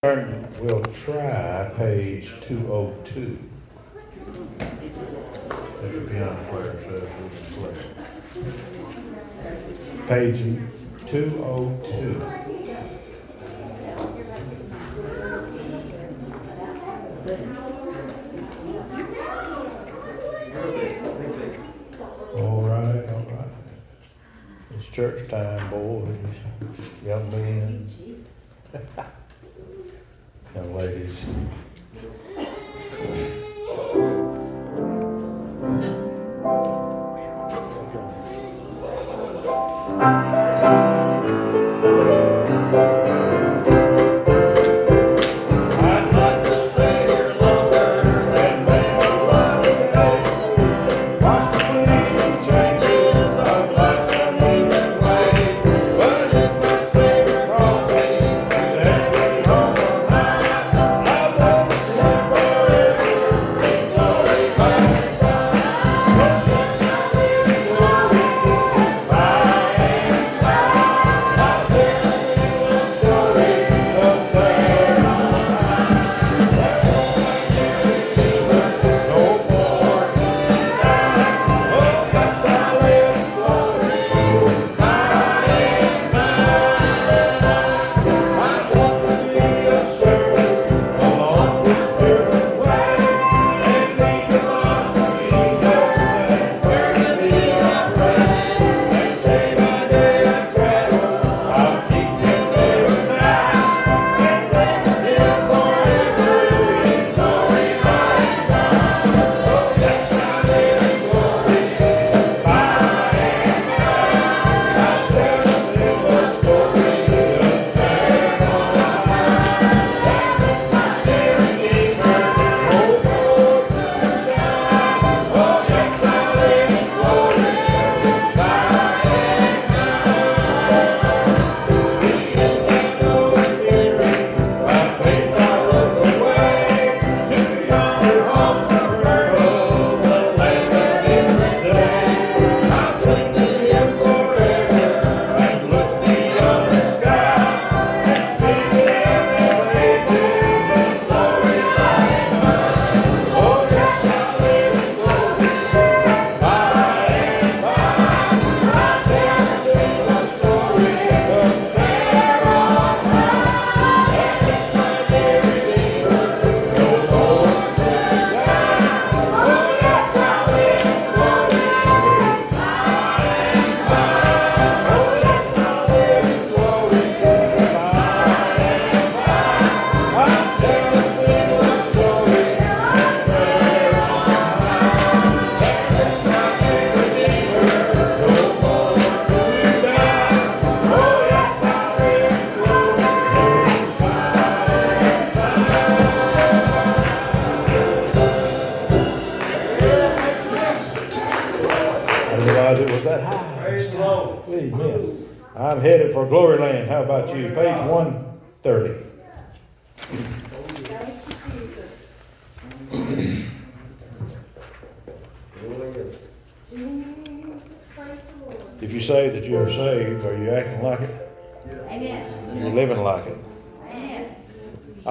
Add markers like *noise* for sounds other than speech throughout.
We'll try page two oh two. If the piano player says we can play. Page two oh two. All right, all right. It's church time, boys, young men, *laughs* young ladies.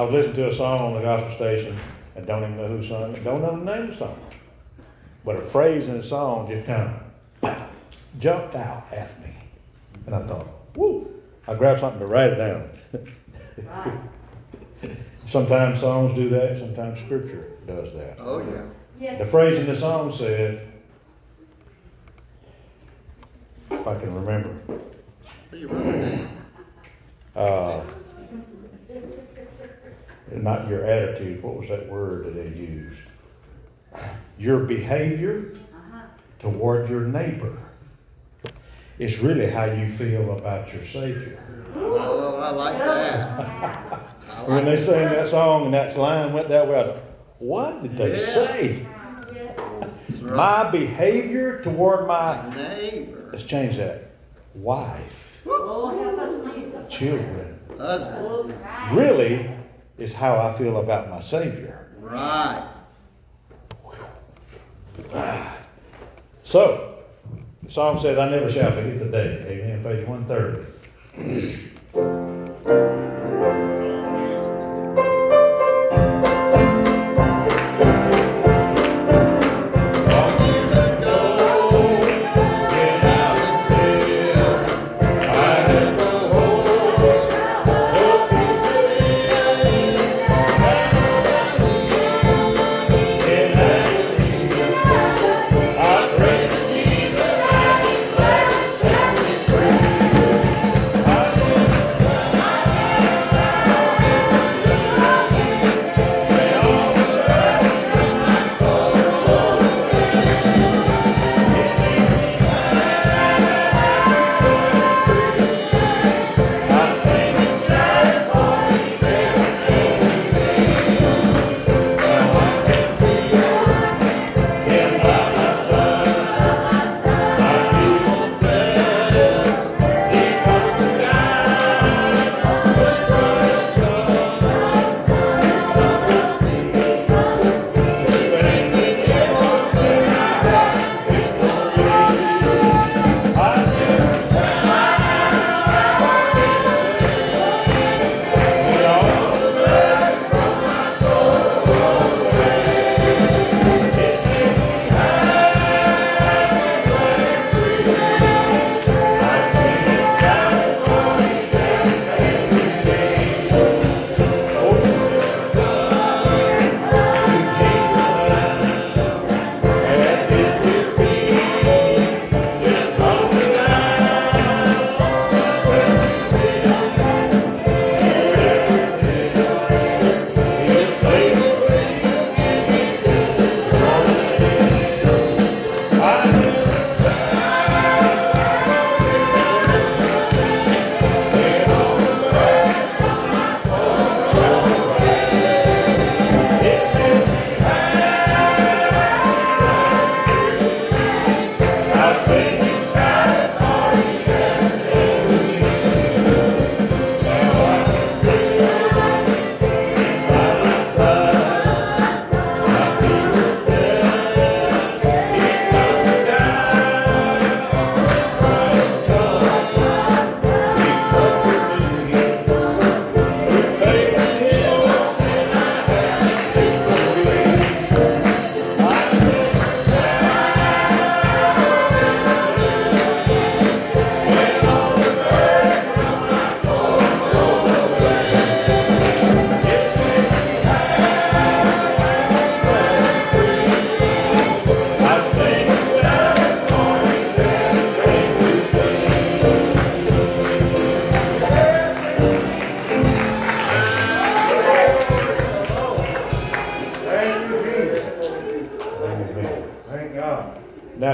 Was listening to a song on the gospel station and don't even know who sung it, don't know the name of the song. But a phrase in the song just kind of jumped out at me. And I thought, whoo, I grabbed something to write it down. Right. sometimes songs do that, sometimes scripture does that. Oh, yeah. Yeah. The phrase in the song said, if I can remember, You wrote uh, not your attitude, what was that word that they used? Your behavior Uh-huh. toward your neighbor. It's really how you feel about your Savior. Oh, I like that. I When they sang that song and that line went that way, I thought, what did they Yeah. say? Right. My behavior toward my, neighbor, let's change that, wife, Oh, Jesus. children, husband. Oh, really is how I feel about my Savior. Right. So, the song says, I never shall forget the day. Amen. Page 130.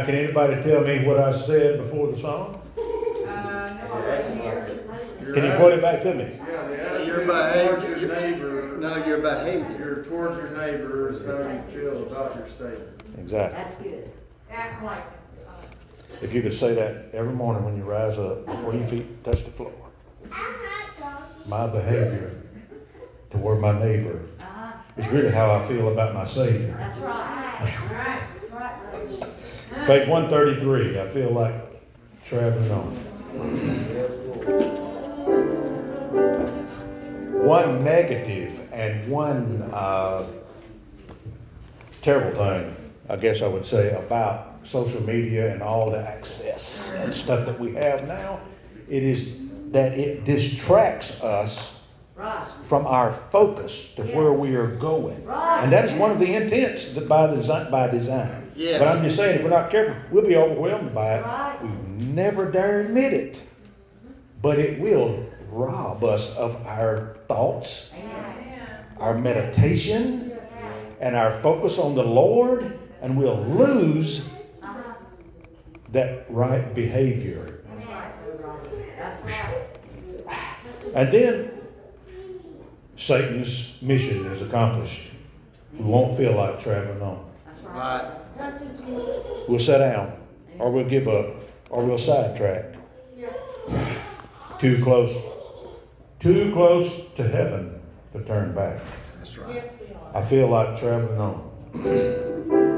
Now, can anybody tell me what I said before the song? Uh, no, right here. Can you quote it back to me? Yeah, the Your attitude towards behavior, your neighbor, no, your behavior. your, towards your neighbor is how you feel about your statement. Exactly. That's good. Act like, uh, If you could say that every morning when you rise up, before your feet touch the floor. My behavior toward my neighbor Uh-huh. is really how I feel about my Savior. That's right. right. That's right, brother. Page 133, I feel like traveling on. One negative and one uh, terrible thing, I guess I would say, about social media and all the access and stuff that we have now, it is that it distracts us Right. from our focus to where we are going. Right. And that is one of the intents that by design. By design. Yes. But I'm just saying, if we're not careful, we'll be overwhelmed by it. Right. We never dare admit it. But it will rob us of our thoughts, Amen. our meditation, and our focus on the Lord, and we'll lose Uh-huh. that right behavior. That's right. That's right. And then Satan's mission is accomplished. We won't feel like traveling on. Right. We'll sit down, or we'll give up, or we'll sidetrack. Too close, too close to heaven to turn back. That's right. I feel like traveling on.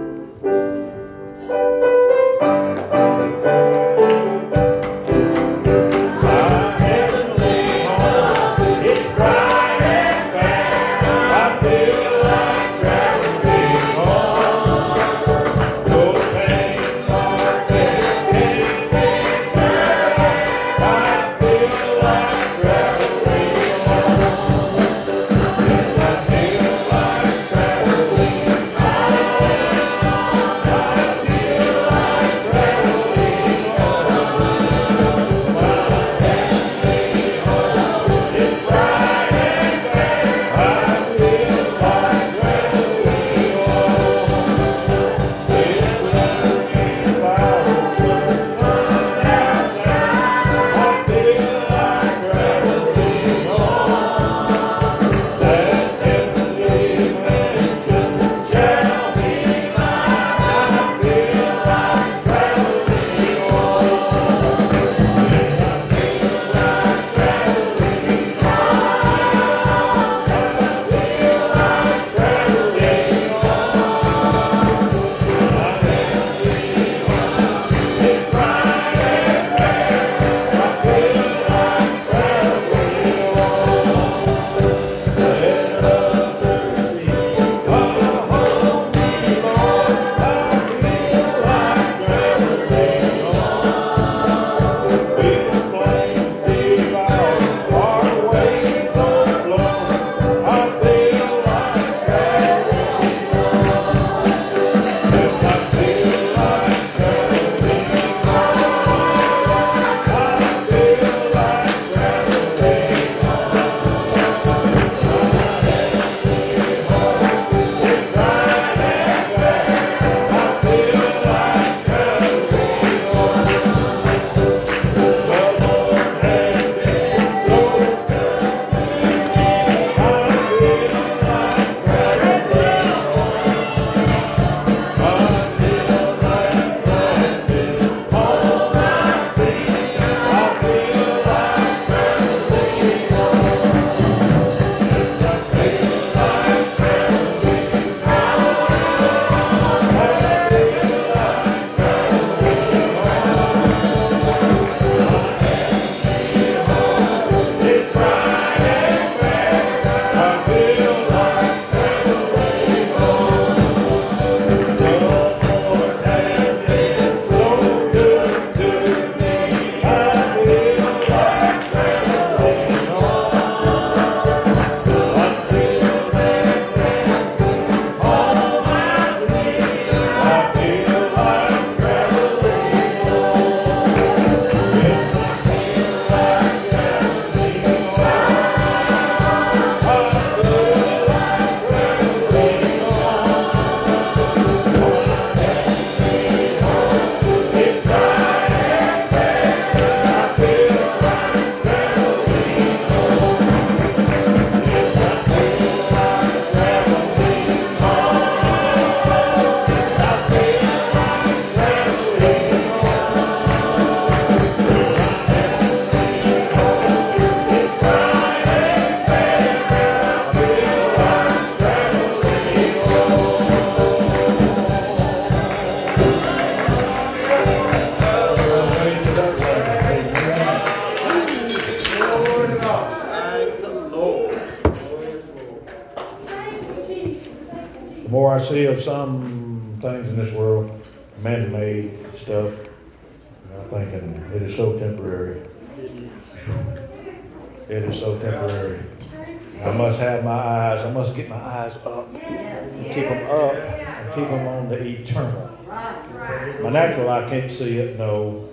My natural eye can't see it, no,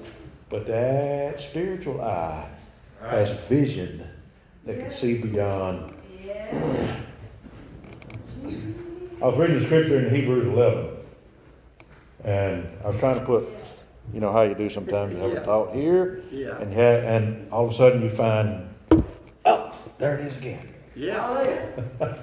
but that spiritual eye has vision that can see beyond. Yeah. I was reading the scripture in Hebrews 11, and I was trying to put, you know how you do sometimes. You have a thought here, Yeah. and ha- and all of a sudden you find, oh, there it is again. Yeah. *laughs*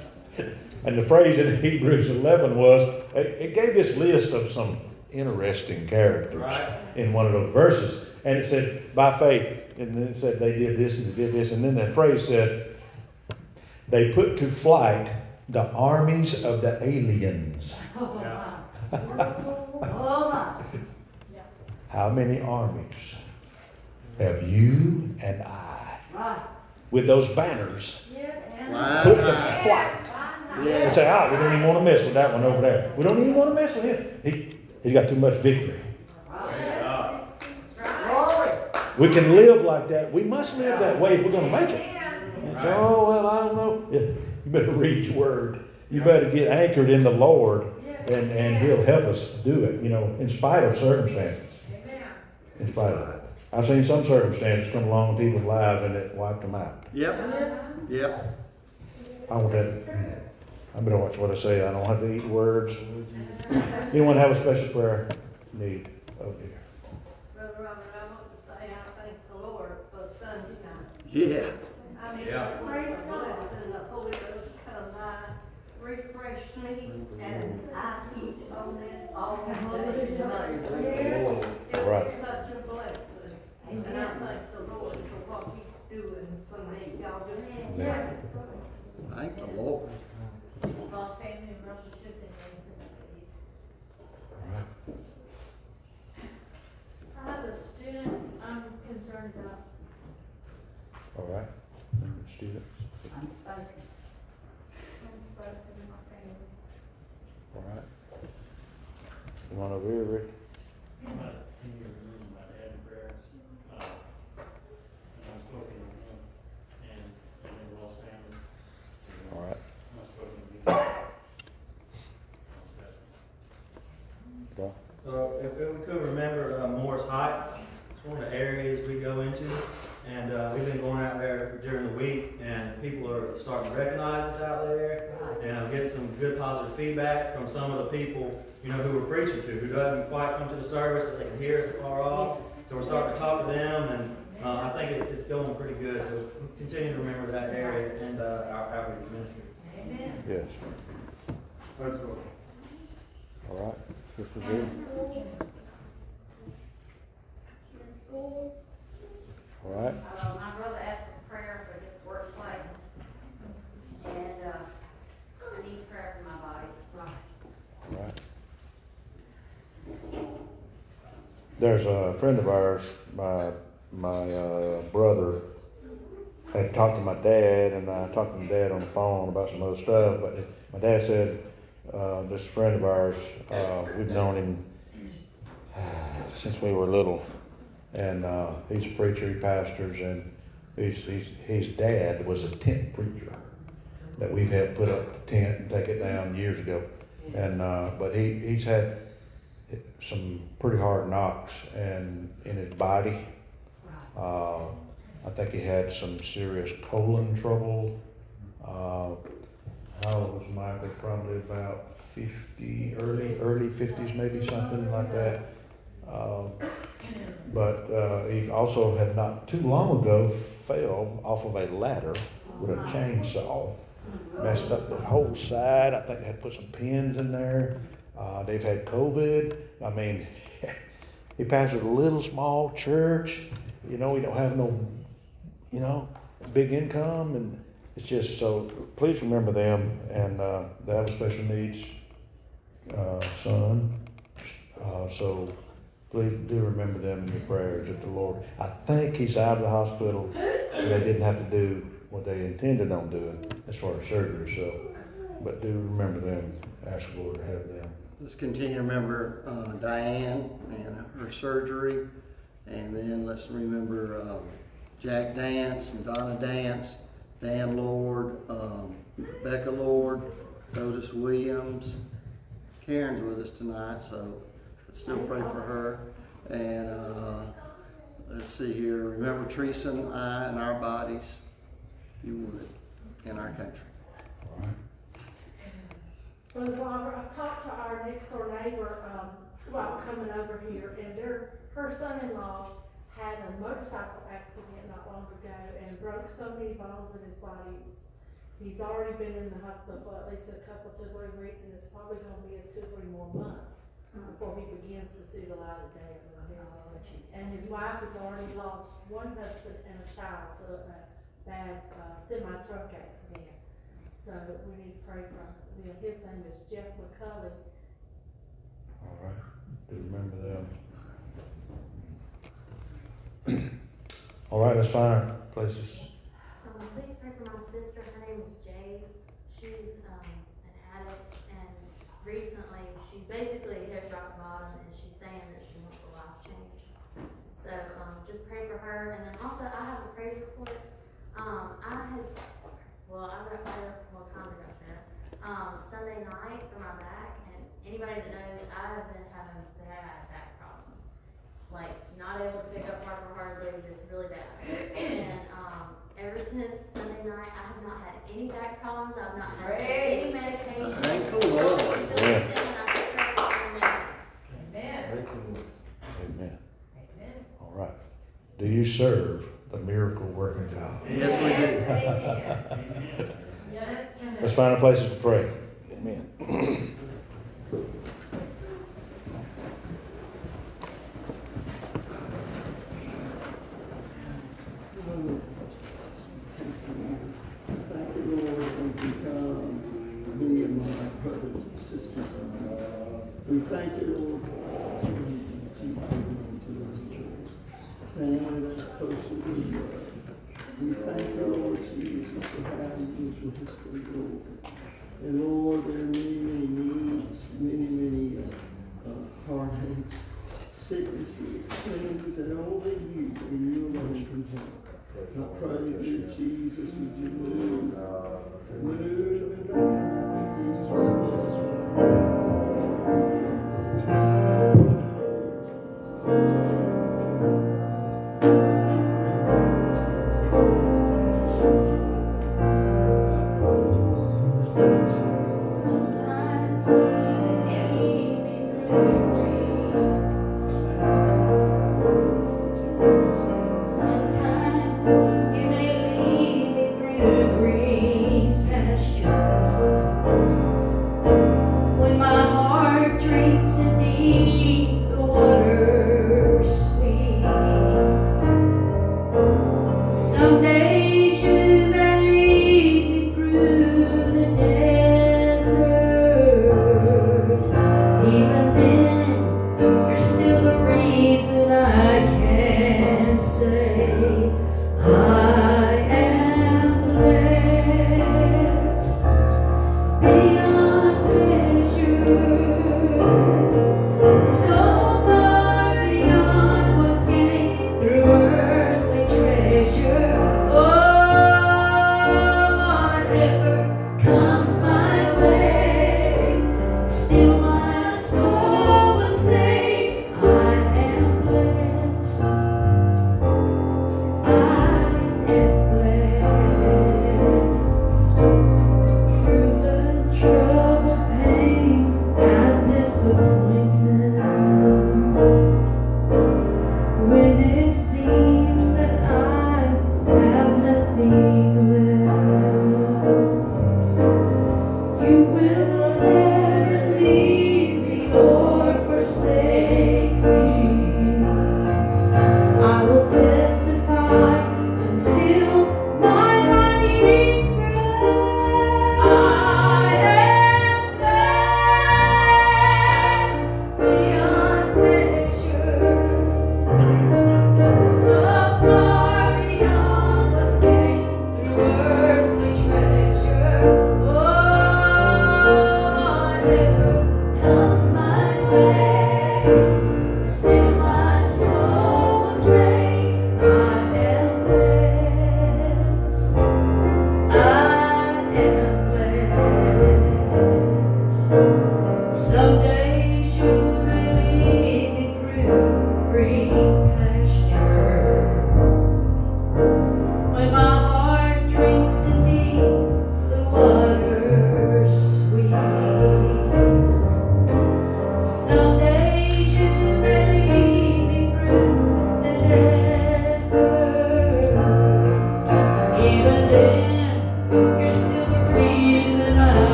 And the phrase in Hebrews 11 was, it, it gave this list of some interesting characters Right. in one of those verses. And it said, by faith, and then it said they did this and they did this. And then that phrase said, they put to flight the armies of the aliens. *laughs* Yeah. Oh, my. How many armies have you and I, Right. with those banners, Yeah, put to flight? Yeah. They say, ah, we don't even want to mess with that one over there. We don't even want to mess with him. He, he's got too much victory. We can live like that. We must live that way if we're going to make it. And oh, well, I don't know. Yeah, you better read your word. You better get anchored in the Lord, and, and He'll help us do it, you know, in spite of circumstances. In spite of it. I've seen some circumstances come along in people's lives and it wiped them out. Yep. Yep. I want that. I better watch what I say. I don't have to eat words. Anyone have a special prayer need over here? Brother Robert, I want to say I thank the Lord for Sunday night. Yeah. I mean, Yeah. praise the blessing the Holy Ghost come by, refresh me, and I eat on it all day long. It Right. was such a blessing, and I thank the Lord for what He's doing for me. Y'all just. Yeah. Thank the Lord. Lost family and relatives and everything. All right. I have a student I'm concerned about. All right. Number of Students. Unspoken. Unspoken in my family. All right. Come on over here, Rick. about ten years losing my dad in prayer. Uh, and I was spoken on him, and, and they lost family. All right. I was spoken to Doc. So if, if we could remember uh, Morris Heights, it's one of the areas we go into, and uh, we've been going out there during the week, and people are starting to recognize us out there, and I'm getting some good positive feedback from some of the people, you know, who we're preaching to, who doesn't quite come to the service, but they can hear us far off. So we're starting to talk to them, and uh, I think it, it's going pretty good. So continue to remember that area and uh, our outreach ministry. Amen. Yes. Let's go. All right. Sister Judy. All right. Uh, my brother asked for prayer for his workplace. And, uh, I need prayer for my body. All right. There's a friend of ours, my my uh, brother, had talked to my dad, and I talked to my dad on the phone about some other stuff. But my dad said uh, this friend of ours, uh, we've known him since we were little, and uh, he's a preacher, he pastors, and he's, he's, his dad was a tent preacher that we've had put up the tent and take it down years ago. And uh, but he he's had some pretty hard knocks and in his body. Uh, I think he had some serious colon trouble. Uh, how old was Michael? Probably about fifty, early early fifties, maybe something like that. Um, but uh, he also had not too long ago fell off of a ladder with a chainsaw messed up the whole side. I think they had put some pins in there. Uh, they've had COVID. I mean, *laughs* he pastors a little small church. You know, he don't have no, you know, big income, and it's just so. Please remember them, and uh, they have a special needs uh, son. Uh, so please do remember them in your prayers if the Lord. I think he's out of the hospital. They didn't have to do what they intended on doing as far as surgery. So but do remember them. Ask the Lord to have them. Let's continue to remember uh, Diane and her surgery. And then let's remember um, Jack Dance and Donna Dance, Dan Lord, um, Becca Lord, Otis Williams. Karen's with us tonight, so still pray for her. And uh, let's see here. Remember Teresa and I and our bodies, if you would, in our country. Brother Robert, I've talked to our next door neighbor, um, about coming over here, and their, her son-in-law had a motorcycle accident not long ago and broke so many bones in his body. He's already been in the hospital for at least a couple, two, three weeks, and it's probably gonna be a two, three more months before he begins to see the light of day. And his wife has already lost one husband and a child to a bad, uh, semi-truck accident. So we need to pray for him. His name is Jeff McCully. All right. Do remember them. *clears throat* All right, let's find our places. Um, please pray for my sister, her name is Jade, she's, um, an addict, and recently, she basically hit rock bottom, and she's saying that she wants a life change. So, um, just pray for her, and then also, I have a prayer report, um, I had, well, I got better, well, kinda got better, um, Sunday night for my back, and anybody that knows, I have been having bad back problems like not able to pick up Harper hardly, just really bad. And um, ever since Sunday night, I have not had any back problems. I've not had any medication. Thank the Lord. Yeah. And I just pray for me. Amen. All right. Do you serve the miracle working God? Yes, we do. Let's find a place to pray. Amen.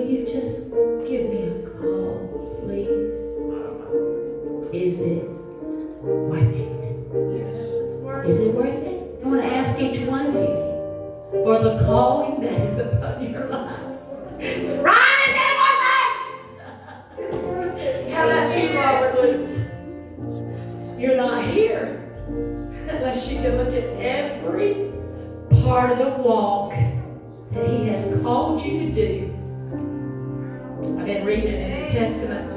will you just give me a call, please? Is it worth it? Yes. Is it worth it? I want to ask each one of you for the calling that is upon your life. Rise in my life! How about you, Robert You're not here unless you can look at every part of the walk that He has called you to do I've been reading in the Testaments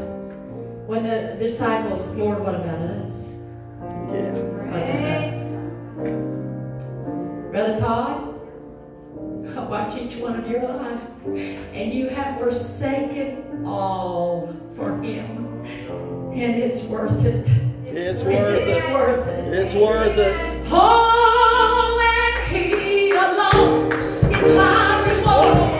when the disciples, Lord, what about us? Yeah. What about us? Brother Todd, I *laughs* watch each one of your lives, and you have forsaken all for Him, and it's worth it. It's and worth it's it. Worth it. It's worth it. All and He alone is my reward.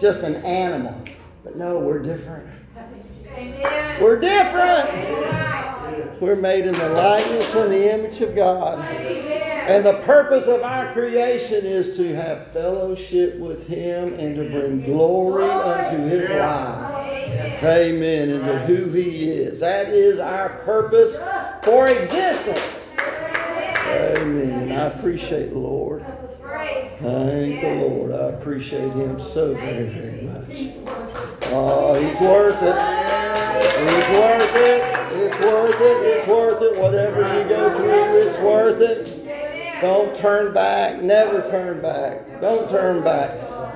Just an animal. But no, we're different. We're different. We're made in the likeness and the image of God. And the purpose of our creation is to have fellowship with Him and to bring glory unto His life. Amen. And to who He is. That is our purpose for existence. Amen. And I appreciate the Lord. Thank the Lord. I appreciate Him so very, very much. Oh, He's worth it. He's worth it. It's worth it. It's worth it. Whatever you go through, it's worth it. Don't turn back. Never turn back. Don't turn back.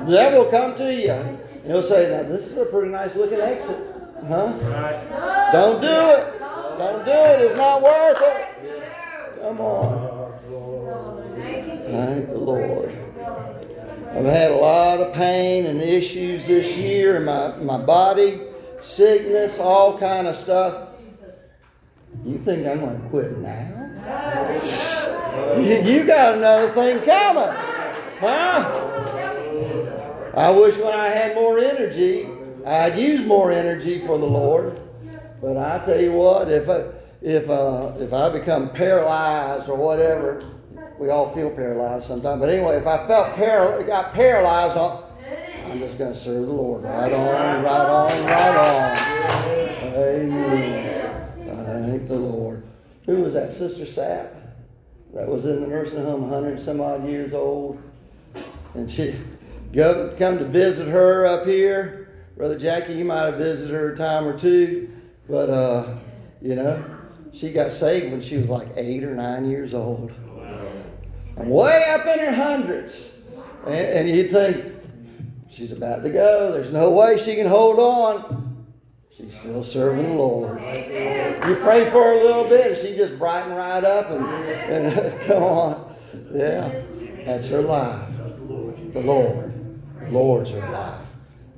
The devil will come to you. and He'll say, now this is a pretty nice looking exit. Huh? Don't do it. Don't do it. It's not worth it. Come on. Thank the Lord. I've had a lot of pain and issues this year in my, my body, sickness, all kind of stuff. You think I'm going to quit now? *laughs* You, got another thing coming. Huh? I wish when I had more energy, I'd use more energy for the Lord. But I tell you what, if I, if uh, if I become paralyzed or whatever, we all feel paralyzed sometimes. But anyway, if I felt paral- got paralyzed, on, I'm just going to serve the Lord right on, right on, right on. Amen. Thank the Lord. Who was that? Sister Sapp? That was in the nursing home, 100 and some odd years old. And she go, come to visit her up here. Brother Jackie, you might have visited her a time or two. But, uh, you know, she got saved when she was like eight or nine years old. Way up in her hundreds. And, and you think, she's about to go. There's no way she can hold on. She's still serving the Lord. You pray for her a little bit, and she just brighten right up and, and *laughs* come on. Yeah, that's her life. The Lord. Lord's her life.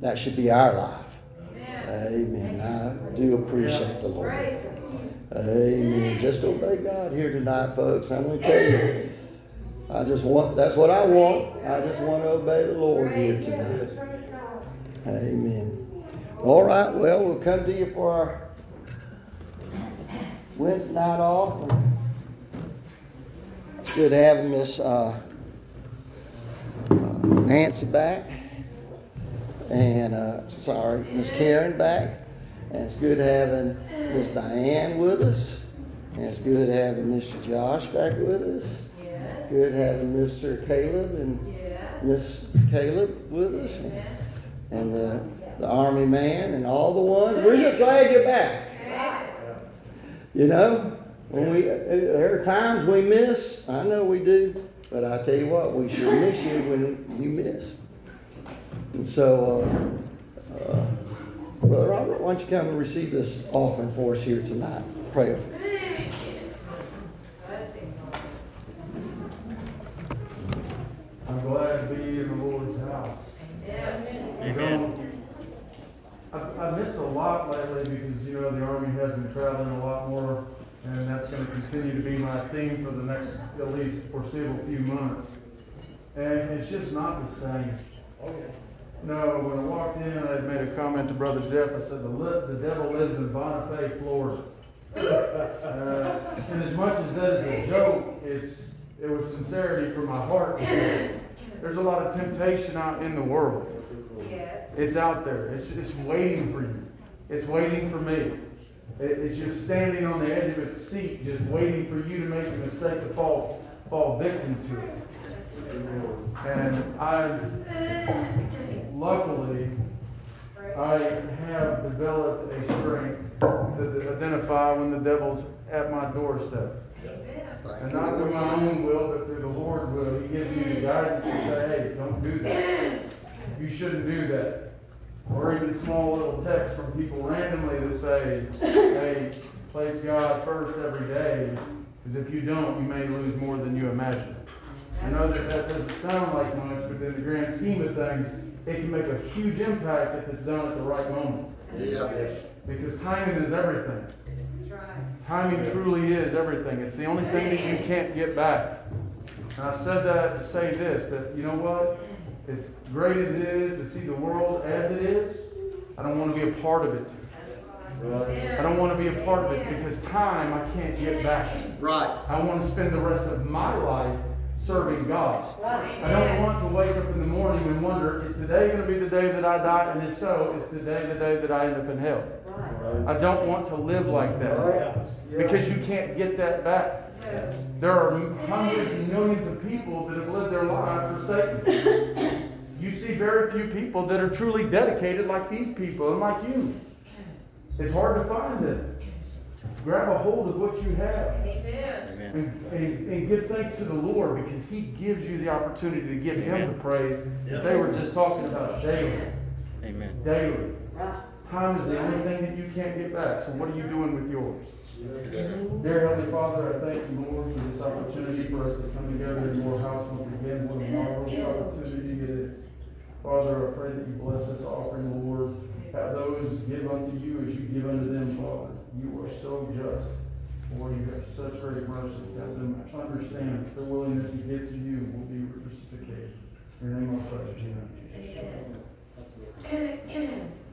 That should be our life. Amen. I do appreciate the Lord. Amen. Just obey God here tonight, folks. I'm going to tell you. I just want, that's what I want. I just want to obey the Lord here tonight. Amen. All right, well, we'll come to you for our Wednesday night off. It's good having Miss uh, uh, Nancy back. And, uh, sorry, Miss Karen back. And it's good having Miss Diane with us. And it's good having Mr. Josh back with us. Good having Mr. Caleb and Miss Caleb with us. And, and the, the Army man and all the ones. We're just glad you're back. You know, when we there are times we miss. I know we do, but I tell you what, we sure miss you when you miss. And so, uh, uh, Brother Robert, why don't you come and receive this offering for us here tonight? Pray over. it. I'm glad to be in the Lord's house. You know, I, I miss a lot lately because, you know, the Army has been traveling a lot more, and that's gonna continue to be my theme for the next, at least foreseeable few months. And it's just not the same. No, when I walked in, I had made a comment to Brother Jeff, I said, the li- the devil lives in Bonifay, Florida. Uh, And as much as that is a joke, it's, it was sincerity from my heart. because There's a lot of temptation out in the world. Yes. It's out there. It's, it's waiting for you. It's waiting for me. It, it's just standing on the edge of its seat, just waiting for you to make a mistake to fall, fall victim to it. And I, luckily, I have developed a strength to identify when the devil's at my doorstep. And not through my own will, but through the Lord's will. He gives me the guidance to say, hey, don't do that. You shouldn't do that. or even small little texts from people randomly that say, hey, place God first every day, because if you don't, you may lose more than you imagine. I know that that doesn't sound like much, but in the grand scheme of things, it can make a huge impact if it's done at the right moment. Yeah. Because timing is everything. Timing truly is everything. It's the only thing that you can't get back. And I said that to say this that, you know what? As great as it is to see the world as it is, I don't want to be a part of it. I don't want to be a part of it because time I can't get back. Right. I want to spend the rest of my life serving God. Right. I don't want to wake up in the morning and wonder, is today going to be the day that I die? And if so, is today the day that I end up in hell? I don't want to live like that because you can't get that back. There are hundreds and millions of people that have lived their lives for Satan. You see very few people that are truly dedicated like these people and like you. It's hard to find it. Grab a hold of what you have. And, and, and give thanks to the Lord because He gives you the opportunity to give Him the praise that they were just talking about daily. Amen. Daily. Time is the only thing that you can't get back. So what are you doing with yours? Dear Heavenly Father, I thank you, Lord, for this opportunity for us to come together in your house once again. What a marvelous opportunity it is. Father, I pray that you bless this offering, Lord. Have those give unto you as you give unto them, Father. You are so just. Lord, you have such great mercy. Have them understand their willingness to give to you will be reciprocated. In your name I pray, Amen.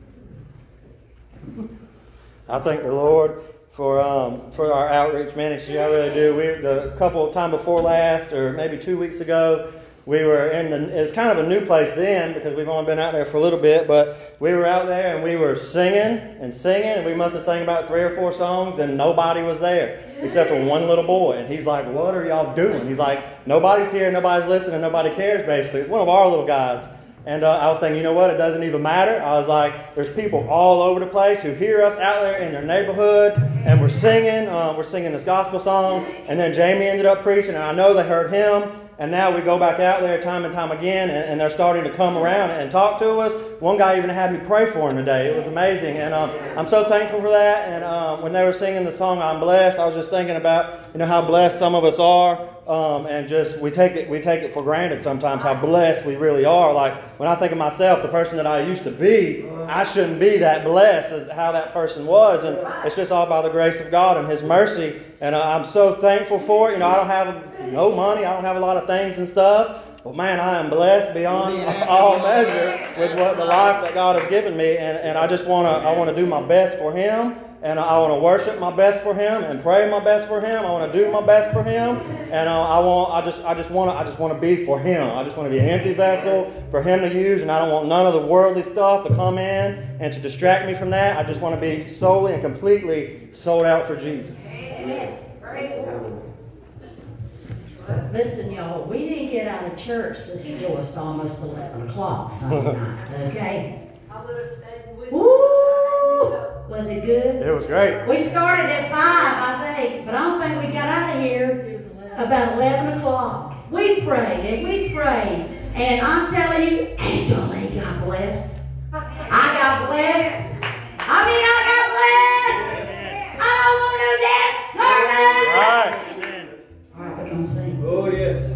I thank the Lord for um, for our outreach ministry. I really do. We the couple time before last, or maybe two weeks ago, we were in the. It's kind of a new place then because we've only been out there for a little bit. But we were out there and we were singing and singing, and we must have sang about three or four songs, and nobody was there except for one little boy. And he's like, "What are y'all doing?" He's like, "Nobody's here, nobody's listening, nobody cares." Basically, it's one of our little guys. And uh, I was saying, you know what? It doesn't even matter. I was like, there's people all over the place who hear us out there in their neighborhood, and we're singing. Uh, we're singing this gospel song, and then Jamie ended up preaching, and I know they heard him. And now we go back out there time and time again, and, and they're starting to come around and talk to us. One guy even had me pray for him today. It was amazing, and um, I'm so thankful for that. And um, when they were singing the song "I'm Blessed," I was just thinking about you know how blessed some of us are. Um, and just we take it we take it for granted sometimes how blessed we really are. Like when I think of myself, the person that I used to be, I shouldn't be that blessed as how that person was, and it's just all by the grace of God and His mercy. And uh, I'm so thankful for it. You know, I don't have no money, I don't have a lot of things and stuff, but man, I am blessed beyond *laughs* all measure with what the life that God has given me, and, and I just wanna I wanna do my best for Him and I want to worship my best for Him and pray my best for Him. I want to do my best for Him, and uh, I want I just I just want to I just want to be for Him. I just want to be an empty vessel for Him to use, and I don't want none of the worldly stuff to come in and to distract me from that. I just want to be solely and completely sold out for Jesus. Amen. Praise the Lord. Listen, y'all, we didn't get out of church, Sister Joyce, till almost 11 o'clock Sunday night, *laughs* okay? I would have stayed with you. Was it good? It was great. We started at 5, I think, but I don't think we got out of here about 11 o'clock. We prayed and we prayed, and I'm telling you, Angela got blessed. I got blessed. I mean, I got blessed. I don't want no dead sermon. Right. All right, we're going to sing. Oh yes.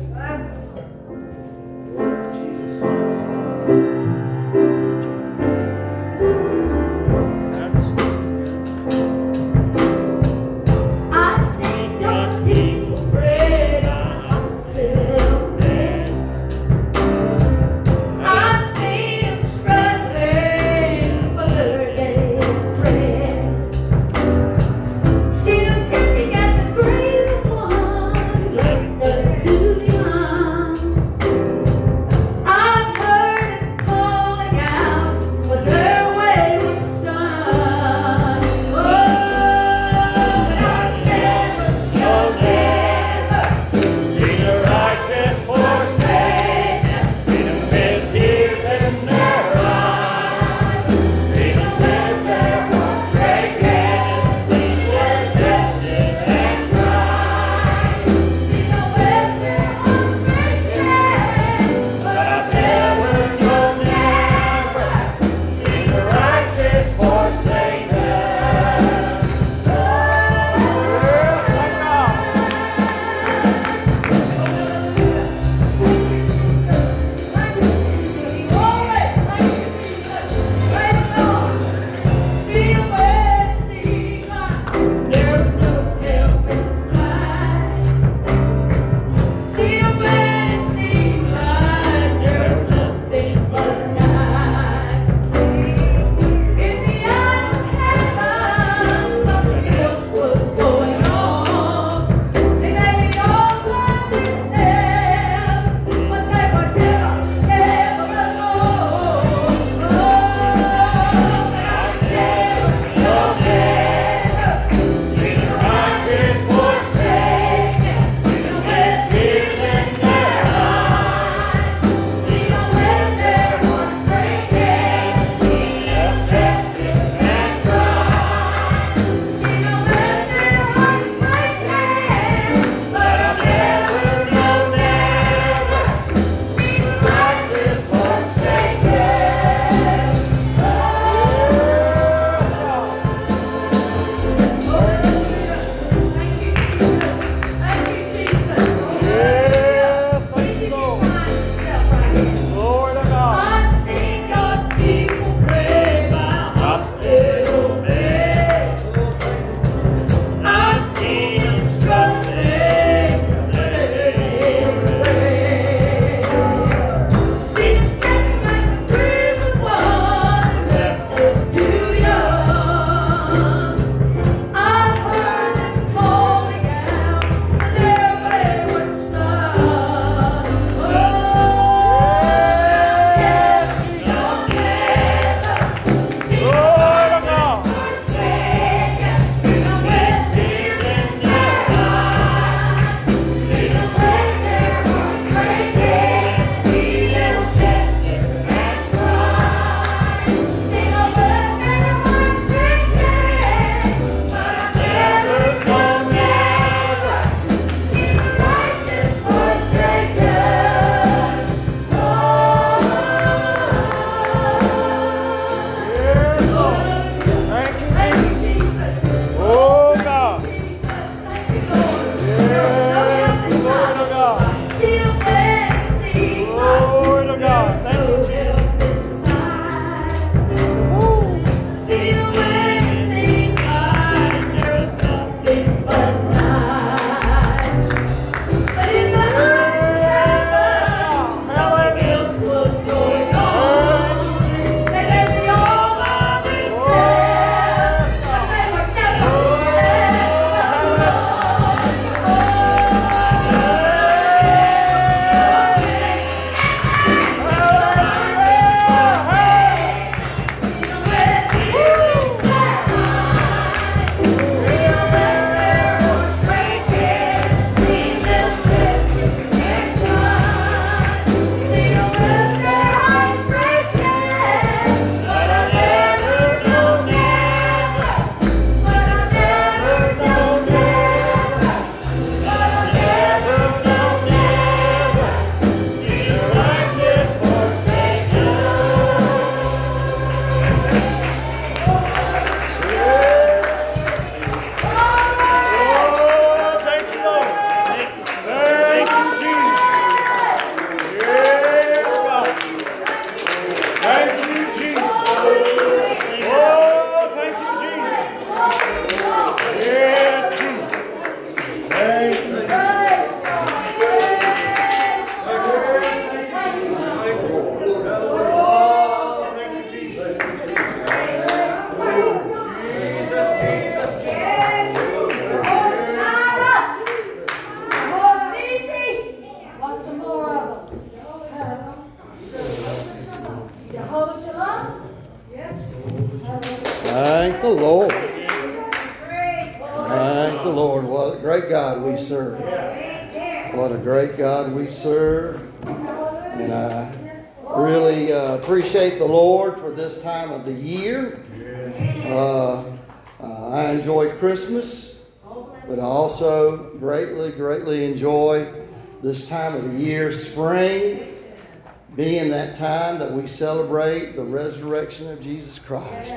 Resurrection of Jesus Christ.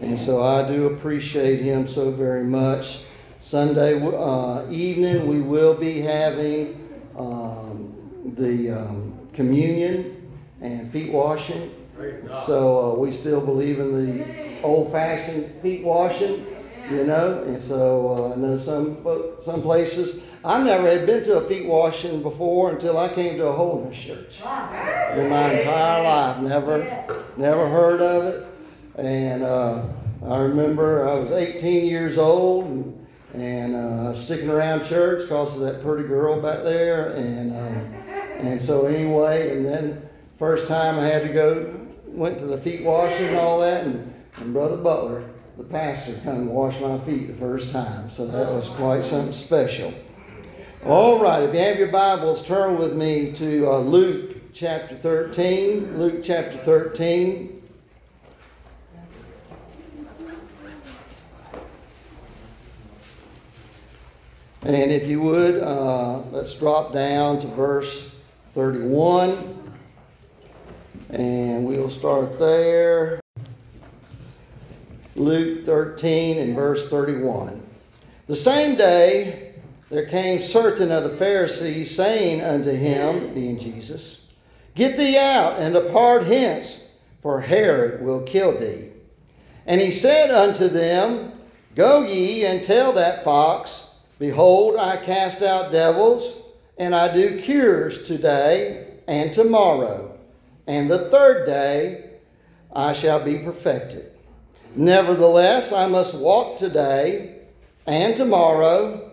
And so I do appreciate him so very much. Sunday uh, evening, we will be having um, the um, communion and feet washing. So uh, we still believe in the old-fashioned feet washing, you know. And so uh, I know some some places. I never had been to a feet washing before until I came to a holiness church. In my entire life, never never heard of it. And uh, I remember I was 18 years old and, and uh, sticking around church because of that pretty girl back there. And uh, *laughs* and so anyway, and then first time I had to go, went to the feet washing and all that, and, and Brother Butler, the pastor, come and wash my feet the first time. So that was quite something special. All right, if you have your Bibles, turn with me to uh, Luke chapter 13. Luke chapter 13. And if you would, uh, let's drop down to verse 31. And we'll start there. Luke 13 and verse 31. The same day there came certain of the Pharisees saying unto him, being Jesus, Get thee out and depart hence, for Herod will kill thee. And he said unto them, Go ye and tell that fox, Behold, I cast out devils, and I do cures today and tomorrow, and the third day I shall be perfected. Nevertheless, I must walk today and tomorrow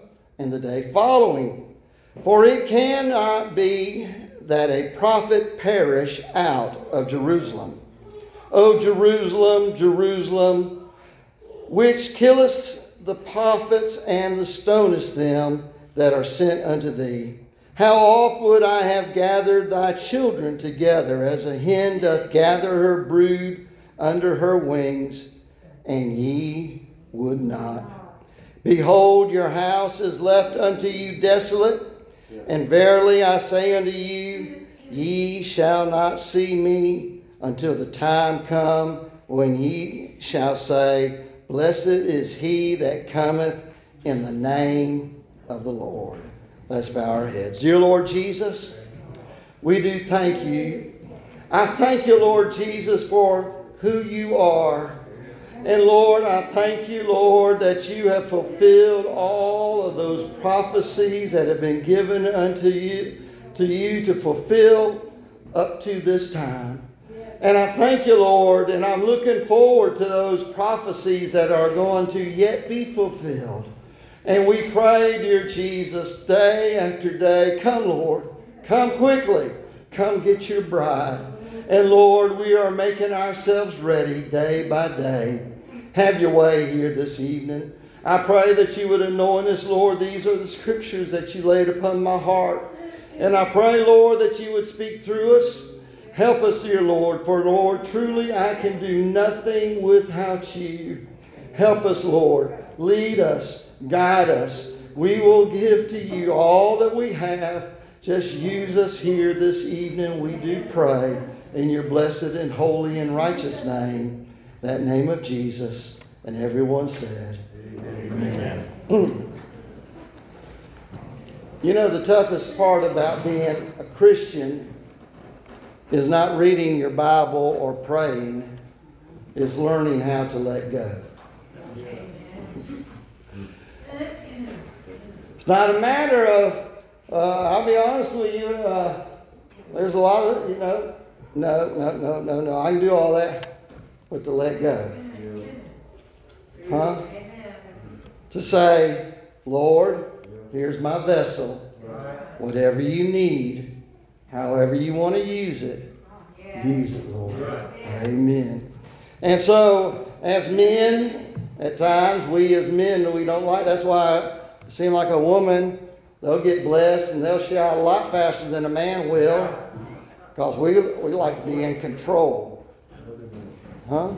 and the day following. For it cannot be that a prophet perish out of Jerusalem. O Jerusalem, Jerusalem, which killest the prophets and the stonest them that are sent unto thee. How oft would I have gathered thy children together as a hen doth gather her brood under her wings, and ye would not. Behold, your house is left unto you desolate, and verily I say unto you, ye shall not see me until the time come when ye shall say, Blessed is he that cometh in the name of the Lord. Let's bow our heads. Dear Lord Jesus, we do thank you. I thank you, Lord Jesus, for who you are. And Lord, I thank you, Lord, that you have fulfilled all of those prophecies that have been given unto you to you to fulfill up to this time. And I thank you, Lord, and I'm looking forward to those prophecies that are going to yet be fulfilled. And we pray, dear Jesus, day after day, come, Lord, come quickly, come get your bride. And Lord, we are making ourselves ready day by day. Have your way here this evening. I pray that you would anoint us, Lord. These are the scriptures that you laid upon my heart. And I pray, Lord, that you would speak through us. Help us, dear Lord, for Lord, truly I can do nothing without you. Help us, Lord. Lead us, guide us. We will give to you all that we have. Just use us here this evening, we do pray. In your blessed and holy and righteous name, that name of Jesus. And everyone said, Amen. Amen. *clears throat* you know, the toughest part about being a Christian is not reading your Bible or praying, it's learning how to let go. It's not a matter of, uh, I'll be honest with you, uh, there's a lot of, you know, no, no, no, no, no, I can do all that, but to let go. Huh? To say, Lord, here's my vessel. Whatever you need, however you want to use it, use it, Lord. Amen. And so, as men, at times, we as men, we don't like, that's why it seems like a woman, they'll get blessed and they'll shout a lot faster than a man will because we, we like to be in control. Huh?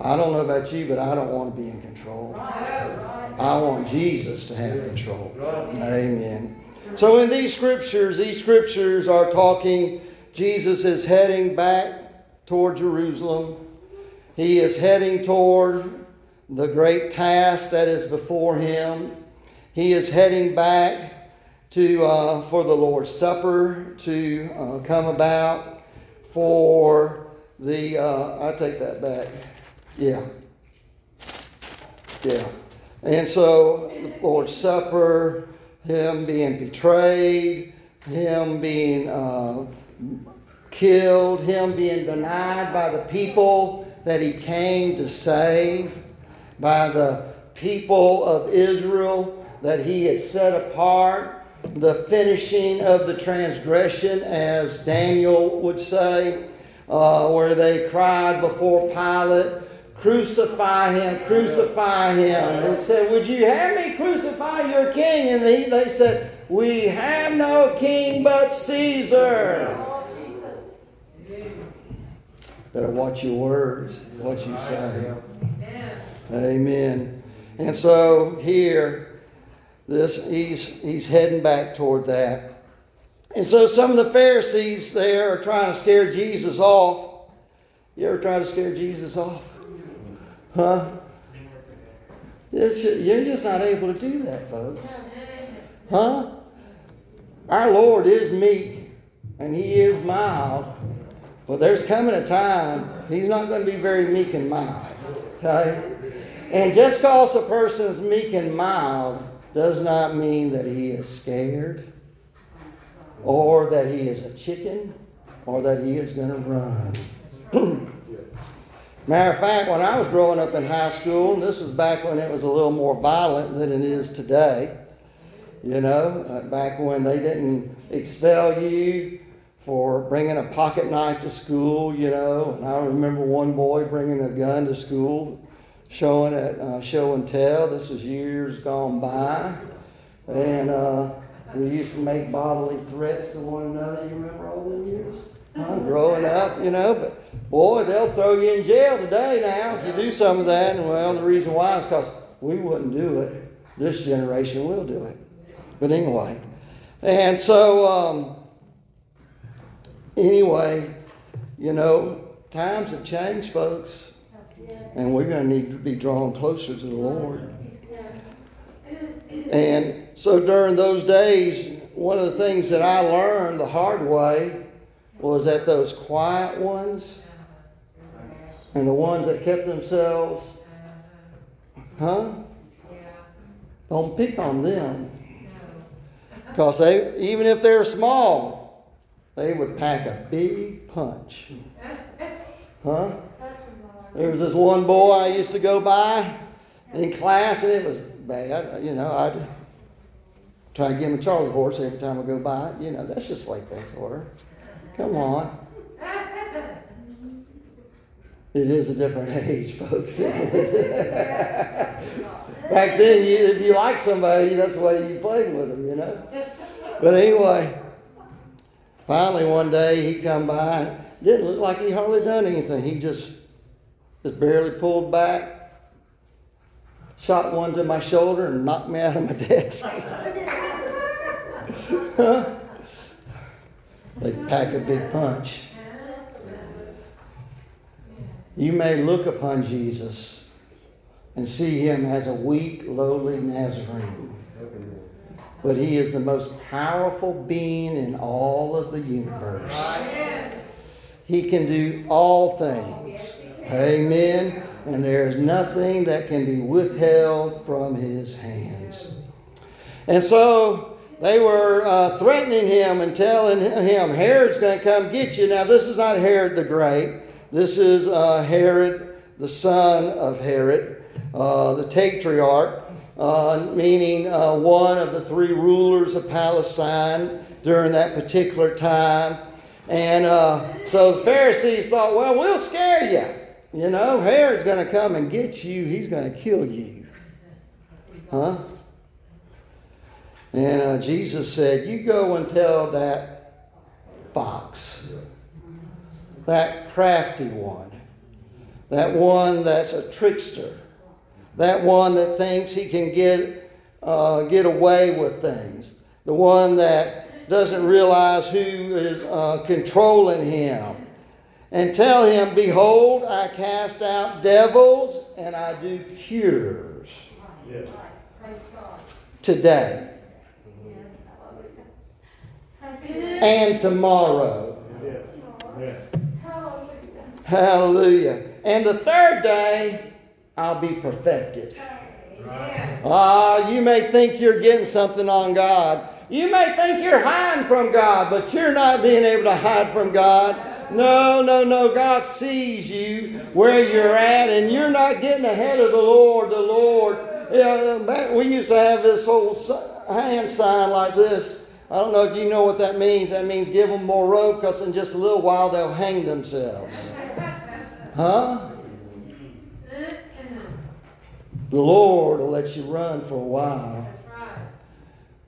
I don't know about you, but I don't want to be in control. I want Jesus to have control. Amen. So in these scriptures, these scriptures are talking, Jesus is heading back toward Jerusalem. He is heading toward the great task that is before him. He is heading back to uh, for the Lord's Supper to uh, come about for the. Uh, I take that back. Yeah. Yeah. And so the Lord's Supper, him being betrayed, him being uh, killed, him being denied by the people that he came to save, by the people of Israel that he had set apart, the finishing of the transgression, as Daniel would say, uh, where they cried before Pilate, Crucify him, crucify him. They said, Would you have me crucify your king? And they, they said, We have no king but Caesar. Better watch your words, what you say. Amen. And so here, this he's he's heading back toward that. And so some of the Pharisees there are trying to scare Jesus off. You ever try to scare Jesus off? Huh? It's, you're just not able to do that, folks. Huh? Our Lord is meek and He is mild, but there's coming a time He's not going to be very meek and mild. Okay? And just because a person is meek and mild does not mean that he is scared or that he is a chicken or that he is going to run. *clears throat* Matter of fact, when I was growing up in high school, and this was back when it was a little more violent than it is today, you know, uh, back when they didn't expel you for bringing a pocket knife to school, you know, and I remember one boy bringing a gun to school, showing at uh, show and tell. This is years gone by, and uh, we used to make bodily threats to one another. You remember all them years? Growing up, you know, but boy, they'll throw you in jail today now if you do some of that. And well, the reason why is because we wouldn't do it. This generation will do it. But anyway, and so um, anyway, you know, times have changed, folks, and we're going to need to be drawn closer to the Lord. And so during those days, one of the things that I learned the hard way was that those quiet ones and the ones that kept themselves, huh? Don't pick on them. Because they, even if they're small, they would pack a big punch. Huh? There was this one boy I used to go by in class, and it was bad. You know, I'd try to give him a Charlie horse every time I go by. You know, that's just the way things were. Come on. It is a different *laughs* age, folks. *laughs* Back then, you, if you liked somebody, that's the way you played with them, you know. But anyway, finally one day he come by. Didn't look like he hardly done anything. He just just barely pulled back, shot one to my shoulder, and knocked me out of my *laughs* desk. *laughs* they pack a big punch. You may look upon Jesus and see him as a weak, lowly Nazarene. But he is the most powerful being in all of the universe. He can do all things. Amen. And there is nothing that can be withheld from his hands. And so they were uh, threatening him and telling him, Herod's going to come get you. Now, this is not Herod the Great. This is uh, Herod, the son of Herod, uh, the Tetrarch, uh, meaning uh, one of the three rulers of Palestine during that particular time. And uh, so the Pharisees thought, well, we'll scare you. You know, Herod's going to come and get you. He's going to kill you. Huh? And uh, Jesus said, You go and tell that fox, that crafty one, that one that's a trickster, that one that thinks he can get, uh, get away with things, the one that doesn't realize who is uh, controlling him. And tell him, Behold, I cast out devils and I do cures Yes. Today and tomorrow. Yes. Hallelujah. And the third day, I'll be perfected. Ah, you may think you're getting something on God. You may think you're hiding from God, but you're not being able to hide from God. No, no, no. God sees you where you're at, and you're not getting ahead of the Lord. The Lord. Yeah, we used to have this old hand sign like this. I don't know if you know what that means. That means give them more rope, because in just a little while they'll hang themselves. Huh? The Lord will let you run for a while.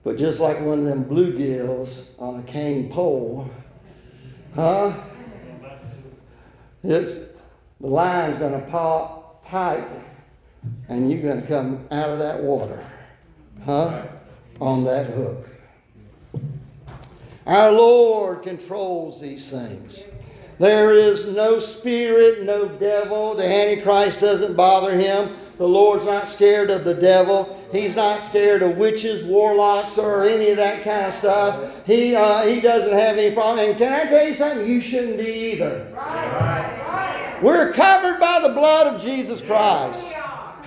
But just like one of them bluegills on a cane pole, huh? It's the line's gonna pop tight and you're gonna come out of that water. Huh? On that hook. Our Lord controls these things. There is no spirit, no devil. The Antichrist doesn't bother him. The Lord's not scared of the devil. He's not scared of witches, warlocks, or any of that kind of stuff. He, uh, he doesn't have any problem. And can I tell you something? You shouldn't be either. We're covered by the blood of Jesus Christ.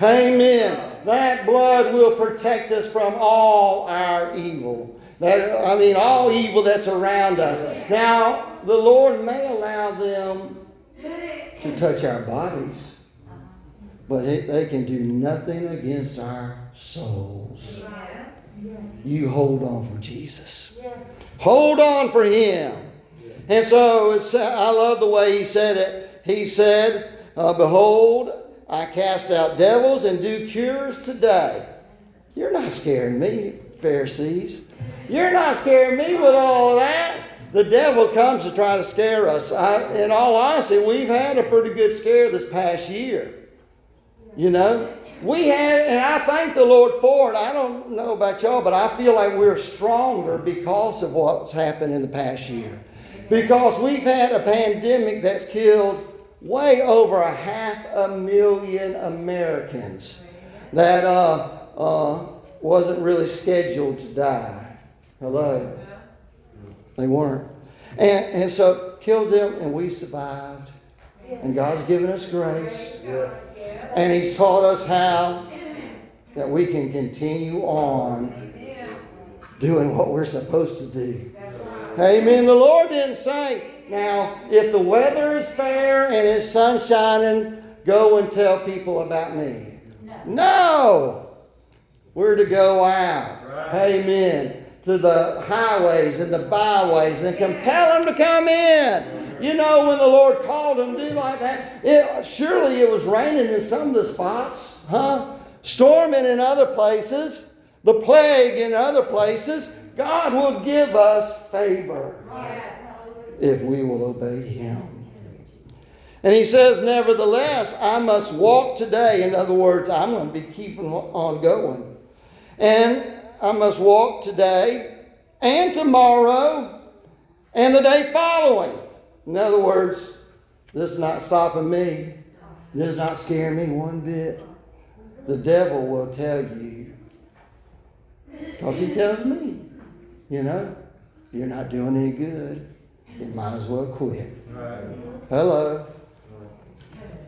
Amen. That blood will protect us from all our evil. That, I mean, all evil that's around us. Now, the Lord may allow them to touch our bodies, but it, they can do nothing against our souls. You hold on for Jesus. Hold on for Him. And so I love the way He said it. He said, uh, Behold, I cast out devils and do cures today. You're not scaring me, Pharisees. You're not scaring me with all that. The devil comes to try to scare us. I, in all honesty, we've had a pretty good scare this past year. You know, we had, and I thank the Lord for it. I don't know about y'all, but I feel like we're stronger because of what's happened in the past year. Because we've had a pandemic that's killed way over a half a million Americans that uh, uh, wasn't really scheduled to die. Hello. They weren't. And, and so killed them, and we survived. And God's given us grace. And He's taught us how that we can continue on doing what we're supposed to do. Amen. The Lord didn't say, now, if the weather is fair and it's sun shining, go and tell people about me. No. We're to go out. Amen. To the highways and the byways and compel them to come in. You know, when the Lord called them to do like that, it, surely it was raining in some of the spots, huh? Storming in other places, the plague in other places. God will give us favor if we will obey Him. And He says, Nevertheless, I must walk today. In other words, I'm going to be keeping on going. And I must walk today and tomorrow and the day following. In other words, this is not stopping me. This is not scaring me one bit. The devil will tell you. Because he tells me, you know, you're not doing any good. You might as well quit. Hello.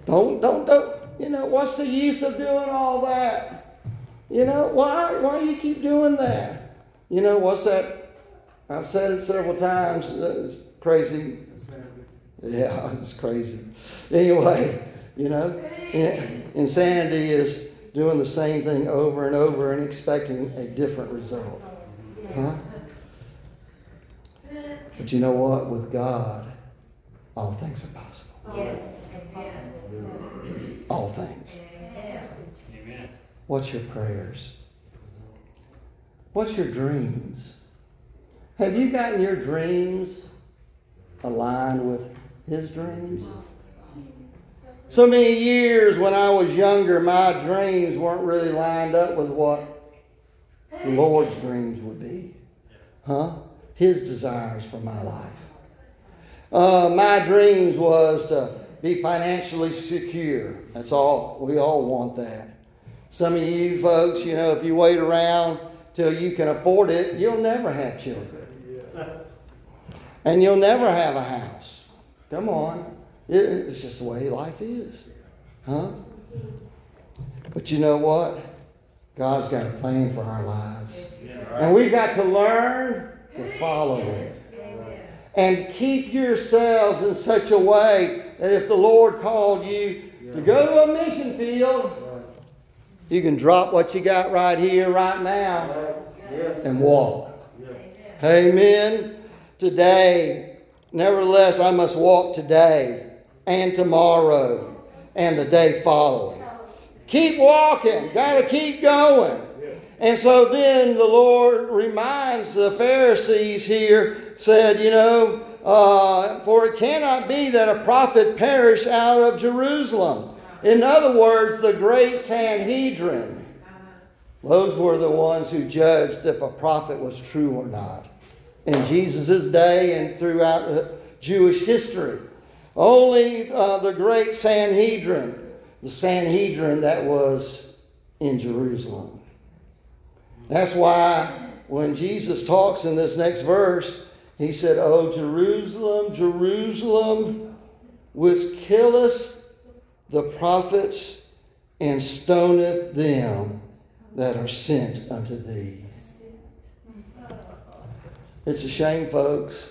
Don't, don't, don't. You know, what's the use of doing all that? You know, why, why do you keep doing that? You know, what's that? I've said it several times. Uh, it's crazy. Yeah, *laughs* it's crazy. Anyway, you know, insanity is doing the same thing over and over and expecting a different result. Huh? But you know what? With God, all things are possible. Yes. All things. Amen. What's your prayers? What's your dreams? Have you gotten your dreams aligned with His dreams? So many years when I was younger, my dreams weren't really lined up with what the Lord's dreams would be. Huh? His desires for my life. Uh, my dreams was to be financially secure. That's all. We all want that. Some of you folks, you know, if you wait around till you can afford it, you'll never have children. And you'll never have a house. Come on. It's just the way life is. Huh? But you know what? God's got a plan for our lives. And we've got to learn to follow it. And keep yourselves in such a way that if the Lord called you to go to a mission field, you can drop what you got right here, right now, and walk. Amen. Today, nevertheless, I must walk today and tomorrow and the day following. Keep walking. Got to keep going. And so then the Lord reminds the Pharisees here, said, you know, uh, for it cannot be that a prophet perish out of Jerusalem. In other words, the great Sanhedrin. Those were the ones who judged if a prophet was true or not. In Jesus' day and throughout Jewish history. Only uh, the great Sanhedrin, the Sanhedrin that was in Jerusalem. That's why when Jesus talks in this next verse, he said, Oh, Jerusalem, Jerusalem, which killest the prophets and stoneth them that are sent unto thee. It's a shame, folks.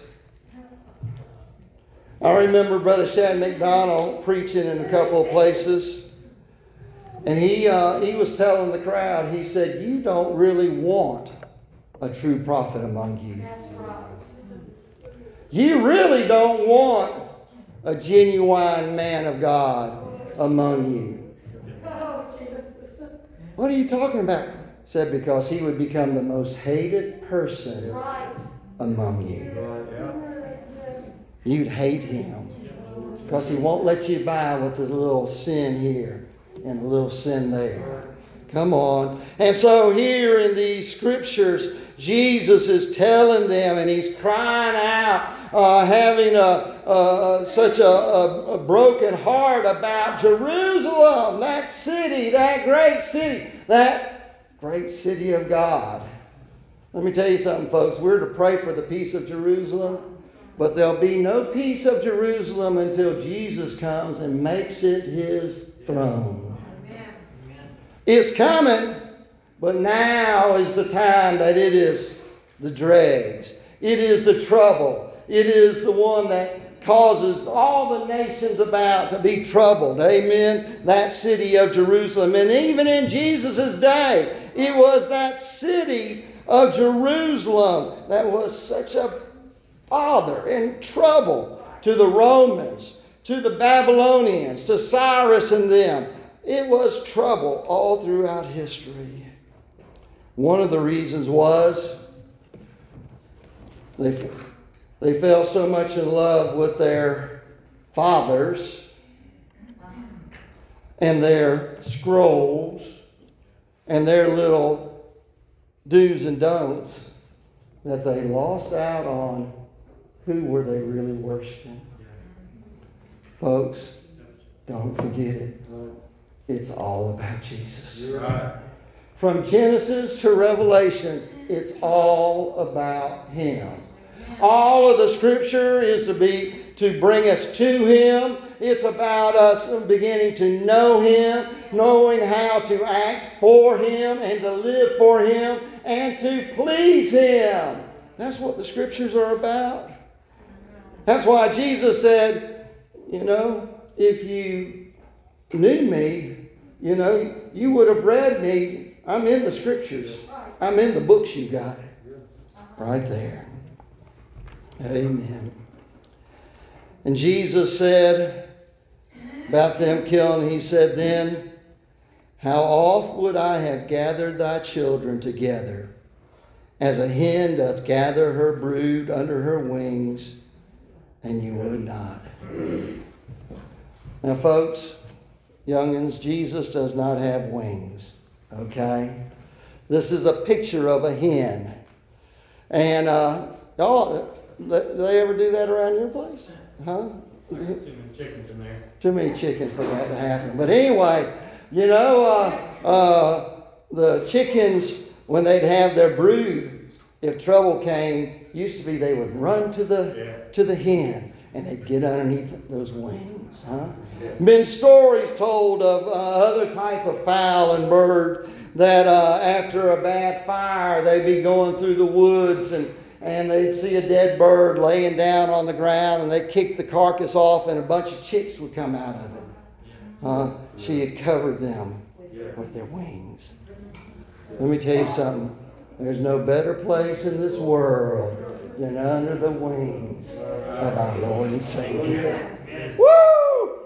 I remember Brother Shad McDonald preaching in a couple of places. And he, uh, he was telling the crowd, he said, You don't really want a true prophet among you. You really don't want a genuine man of God among you. What are you talking about? Said because he would become the most hated person among you. You'd hate him because he won't let you by with a little sin here and a little sin there. Come on. And so here in these scriptures, Jesus is telling them and he's crying out, uh, having a, a such a, a, a broken heart about Jerusalem, that city, that great city, that great city of God. Let me tell you something, folks. We're to pray for the peace of Jerusalem, but there'll be no peace of Jerusalem until Jesus comes and makes it his throne. It's coming, but now is the time that it is the dregs. It is the trouble. It is the one that causes all the nations about to be troubled. Amen. That city of Jerusalem. And even in Jesus' day, it was that city of Jerusalem that was such a bother and trouble to the Romans, to the Babylonians, to Cyrus and them. It was trouble all throughout history. One of the reasons was they, they fell so much in love with their fathers and their scrolls and their little do's and don'ts that they lost out on who were they really worshiping. Folks, don't forget it. It's all about Jesus. Right. From Genesis to Revelations, it's all about Him. All of the Scripture is to be to bring us to Him. It's about us beginning to know Him, knowing how to act for Him and to live for Him and to please Him. That's what the Scriptures are about. That's why Jesus said, you know, if you knew me, you know, you would have read me. I'm in the scriptures. I'm in the books you got. Right there. Amen. And Jesus said about them killing, He said, Then, how oft would I have gathered thy children together, as a hen doth gather her brood under her wings, and you would not. Now, folks, youngins, Jesus does not have wings, okay? This is a picture of a hen. And, uh, y'all, do they ever do that around your place? Huh? Too many chickens in there. Too many chickens for that to happen. But anyway, you know, uh, uh, the chickens, when they'd have their brood, if trouble came, used to be they would run to the Yeah. to the hen and they'd get underneath those wings. Huh? Been stories told of uh, other type of fowl and bird that uh, after a bad fire they'd be going through the woods and and they'd see a dead bird laying down on the ground and they'd kick the carcass off and a bunch of chicks would come out of it. Uh, she had covered them with their wings. Let me tell you something. There's no better place in this world than under the wings of our Lord and Savior. Woo!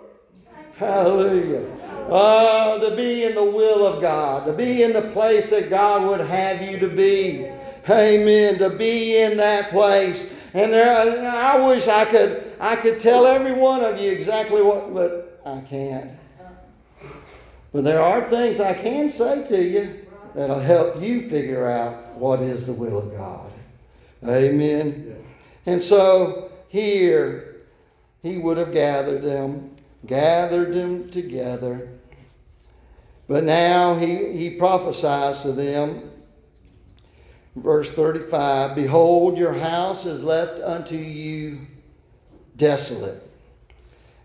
Hallelujah. Oh, to be in the will of God, to be in the place that God would have you to be. Amen. To be in that place. And there, I wish I could, I could tell every one of you exactly what, but I can't. But there are things I can say to you that'll help you figure out what is the will of God. Amen. And so here, he would have gathered them, gathered them together. But now he, he prophesies to them, verse 35 Behold, your house is left unto you desolate.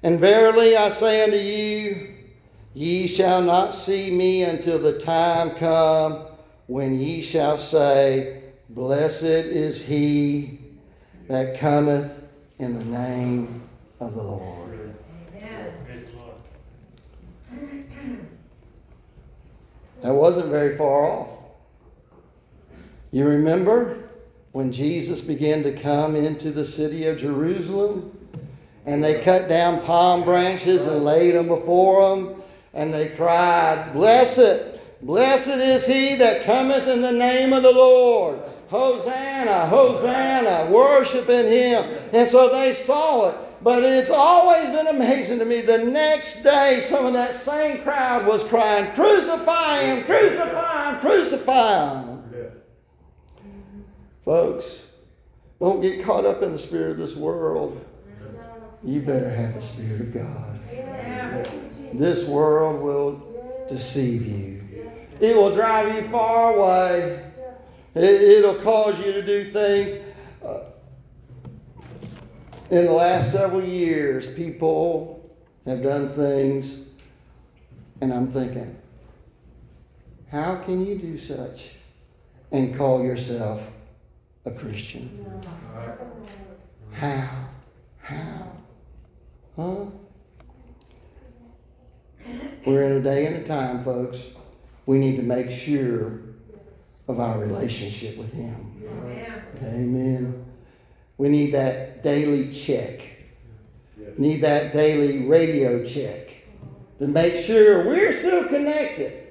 And verily I say unto you, Ye shall not see me until the time come when ye shall say, Blessed is he that cometh in the name of the Lord. The Lord. That wasn't very far off. You remember when Jesus began to come into the city of Jerusalem and they cut down palm branches and laid them before him and they cried, Blessed, blessed is he that cometh in the name of the Lord. Hosanna, Hosanna, worshiping him. And so they saw it. But it's always been amazing to me. The next day, some of that same crowd was crying, Crucify him, crucify him, crucify him. Folks, don't get caught up in the spirit of this world. You better have the Spirit of God. This world will deceive you. It will drive you far away. It, will cause you to do things. Uh, in the last several years, people have done things, and I'm thinking, how can you do such and call yourself a Christian? How? How? Huh? We're in a day and a time, folks. We need to make sure of our relationship with Him. Amen. We need that daily check. Need that daily radio check to make sure we're still connected.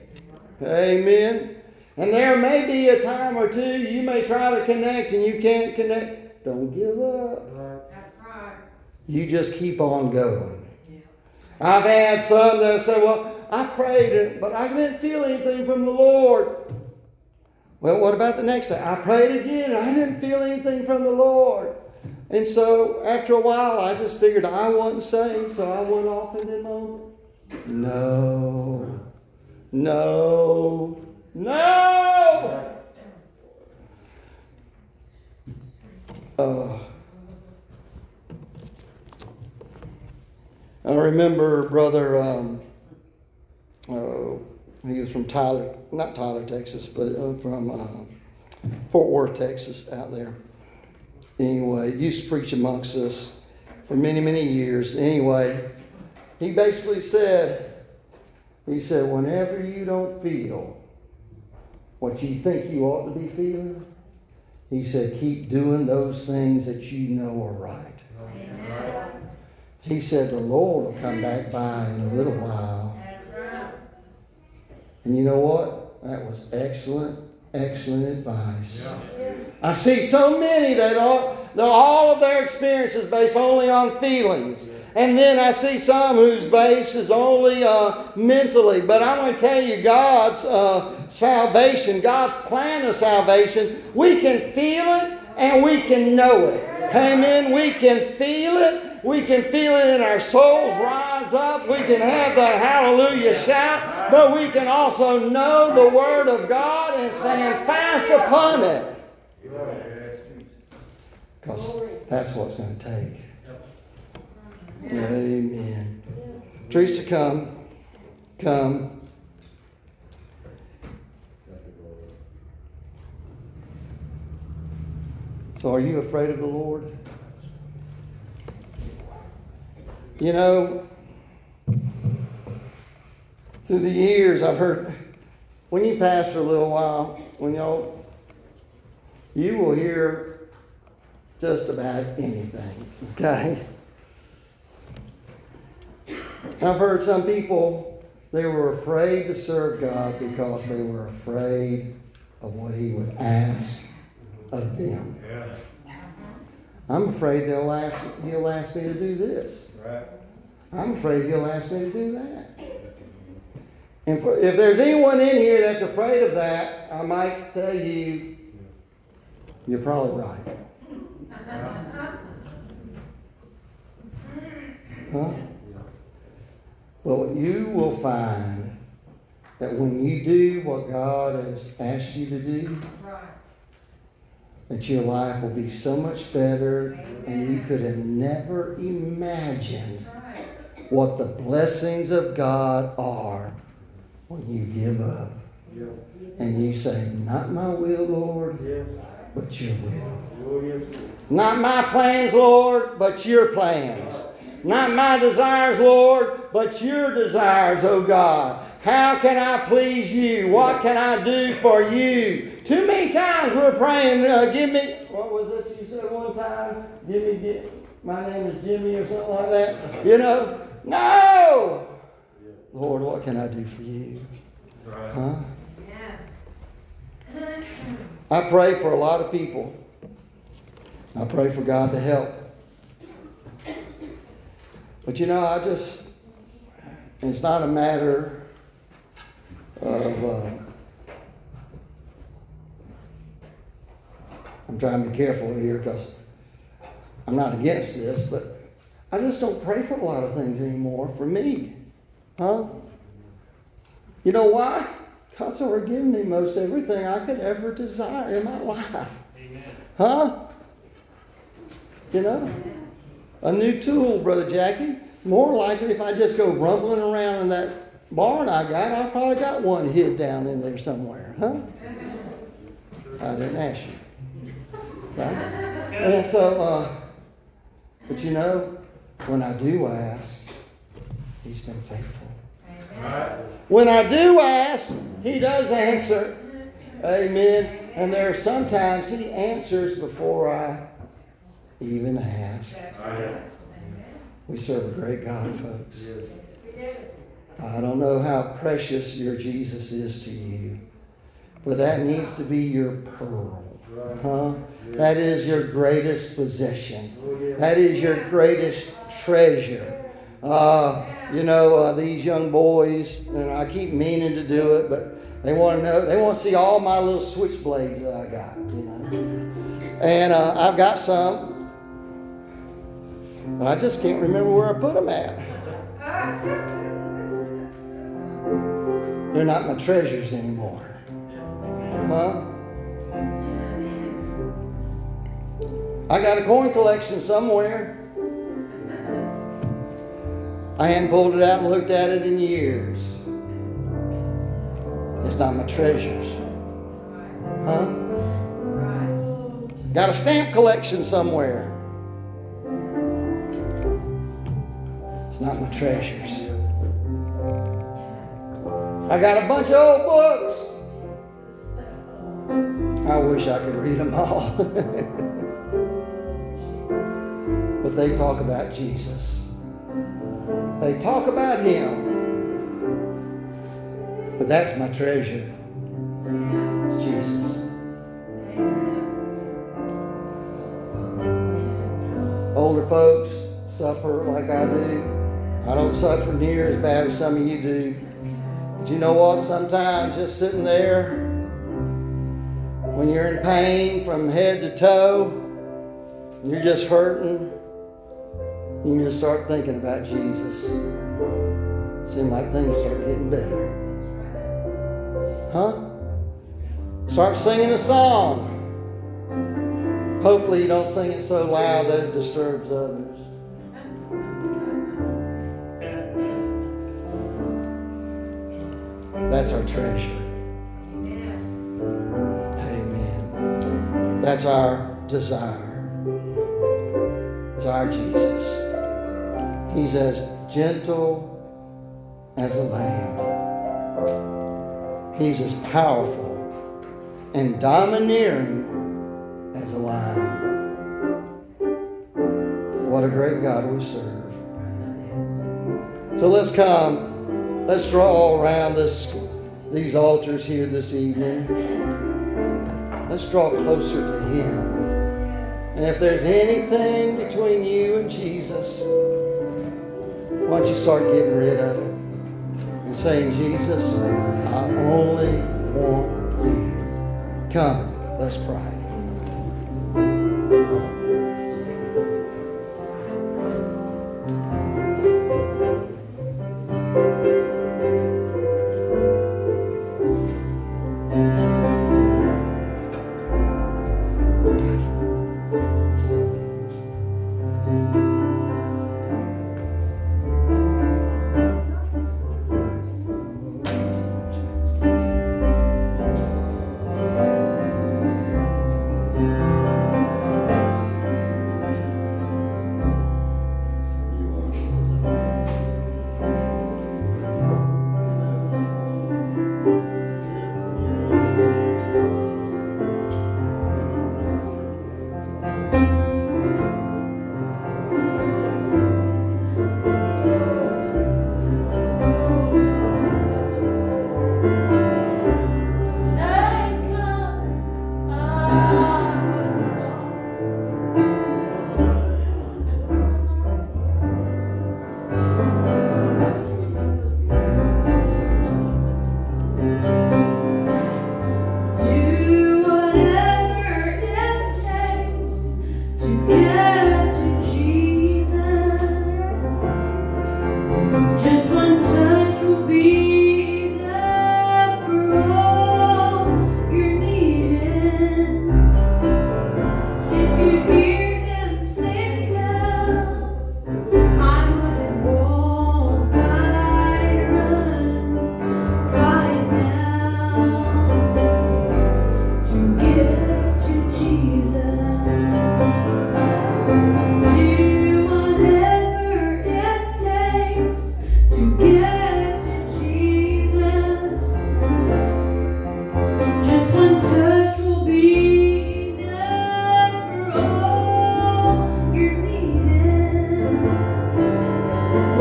Amen. And there may be a time or two you may try to connect and you can't connect. Don't give up. You just keep on going. I've had some that say, Well, I prayed it, but I didn't feel anything from the Lord. Well, what about the next day? I prayed again, and I didn't feel anything from the Lord. And so after a while, I just figured I wasn't saved, so I went off in the moment. No, no, no. Uh, I remember brother. Um, uh, he was from Tyler, not Tyler, Texas, but uh, from uh, Fort Worth, Texas, out there. Anyway, used to preach amongst us for many, many years. Anyway, he basically said, he said, whenever you don't feel what you think you ought to be feeling, He said, keep doing those things that you know are right. He said, the Lord will come back by in a little while. And you know what? That was excellent, excellent advice. I see so many that are, all of their experiences based only on feelings. And then I see some whose base is only uh, mentally. But I'm going to tell you, God's uh, salvation, God's plan of salvation, we can feel it and we can know it. Amen. We can feel it. We can feel it in our souls rise up. We can have that hallelujah shout. But we can also know the Word of God and stand fast upon it. Because that's what's going to take. Amen. Teresa, come. Come. So, are you afraid of the Lord? You know, through the years, I've heard when you pastor a little while, when y'all, you will hear just about anything, okay? I've heard some people, they were afraid to serve God because they were afraid of what He would ask of them. I'm afraid they'll ask, He'll ask me to do this. Right. I'm afraid He'll ask me to do that. And for, if there's anyone in here that's afraid of that, I might tell you, you're probably right. *laughs* Huh? Well, you will find that when you do what God has asked you to do, that your life will be so much better and you could have never imagined what the blessings of God are when you give up and you say, Not my will, Lord, but your will. Not my plans, Lord, but your plans. Not my desires, Lord, but your desires, O God. How can I please you? What can I do for you? Too many times we're praying, uh, give me, what was it you said one time? Give me, give, my name is Jimmy or something like that. You know, no! Lord, what can I do for you? Huh? I pray for a lot of people. I pray for God to help. But you know, I just, it's not a matter of, uh, I'm trying to be careful here because I'm not against this, but I just don't pray for a lot of things anymore for me. Huh? You know why? God's already given me most everything I could ever desire in my life. Huh? You know? A new tool, Brother Jackie. More likely, if I just go rumbling around in that barn I got, I probably got one hid down in there somewhere. Huh? I didn't ask you. Right? And so, uh, but you know, when I do ask, He's been faithful. When I do ask, He does answer. Amen. And there are sometimes He answers before I even ask. We serve a great God, folks. I don't know how precious your Jesus is to you, but that needs to be your pearl. Huh? That is your greatest possession. That is your greatest treasure. Uh, you know, uh, these young boys, and I keep meaning to do it, but they want to know, they want to see all my little switchblades that I got, you know. And uh, I've got some, but I just can't remember where I put them at. *laughs* They're not my treasures anymore. Huh? I got a coin collection somewhere. I hadn't pulled it out and looked at it in years. It's not my treasures. Huh? Got a stamp collection somewhere. It's not my treasures. I got a bunch of old books. I wish I could read them all. *laughs* but they talk about Jesus. They talk about Him. But that's my treasure. It's Jesus. Older folks suffer like I do. I don't suffer near as bad as some of you do. But you know what? Sometimes just sitting there when you're in pain from head to toe, you're just hurting, you just start thinking about Jesus. Seems like things start getting better. Huh? Start singing a song. Hopefully, you don't sing it so loud that it disturbs others. That's our treasure. Amen. That's our desire. It's our Jesus. He's as gentle as a lamb. He's as powerful and domineering as a lion. What a great God we serve. So let's come. Let's draw all around this, these altars here this evening. Let's draw closer to Him. And if there's anything between you and Jesus, why don't you start getting rid of it and saying, Jesus, I only want you. Come, let's pray.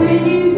continue.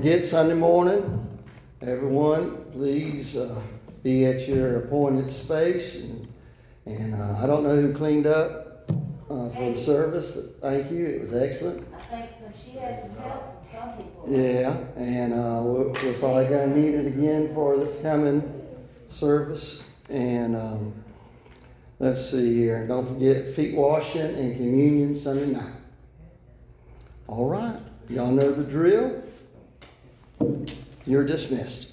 Forget Sunday morning, everyone, please uh, be at your appointed space. And, and uh, I don't know who cleaned up uh, for the service, but thank you. It was excellent. I think so, she some help from some people. Yeah, and uh, we're, we're probably gonna need it again for this coming service. And um, let's see here. Don't forget feet washing and communion Sunday night. All right, y'all know the drill. You're dismissed.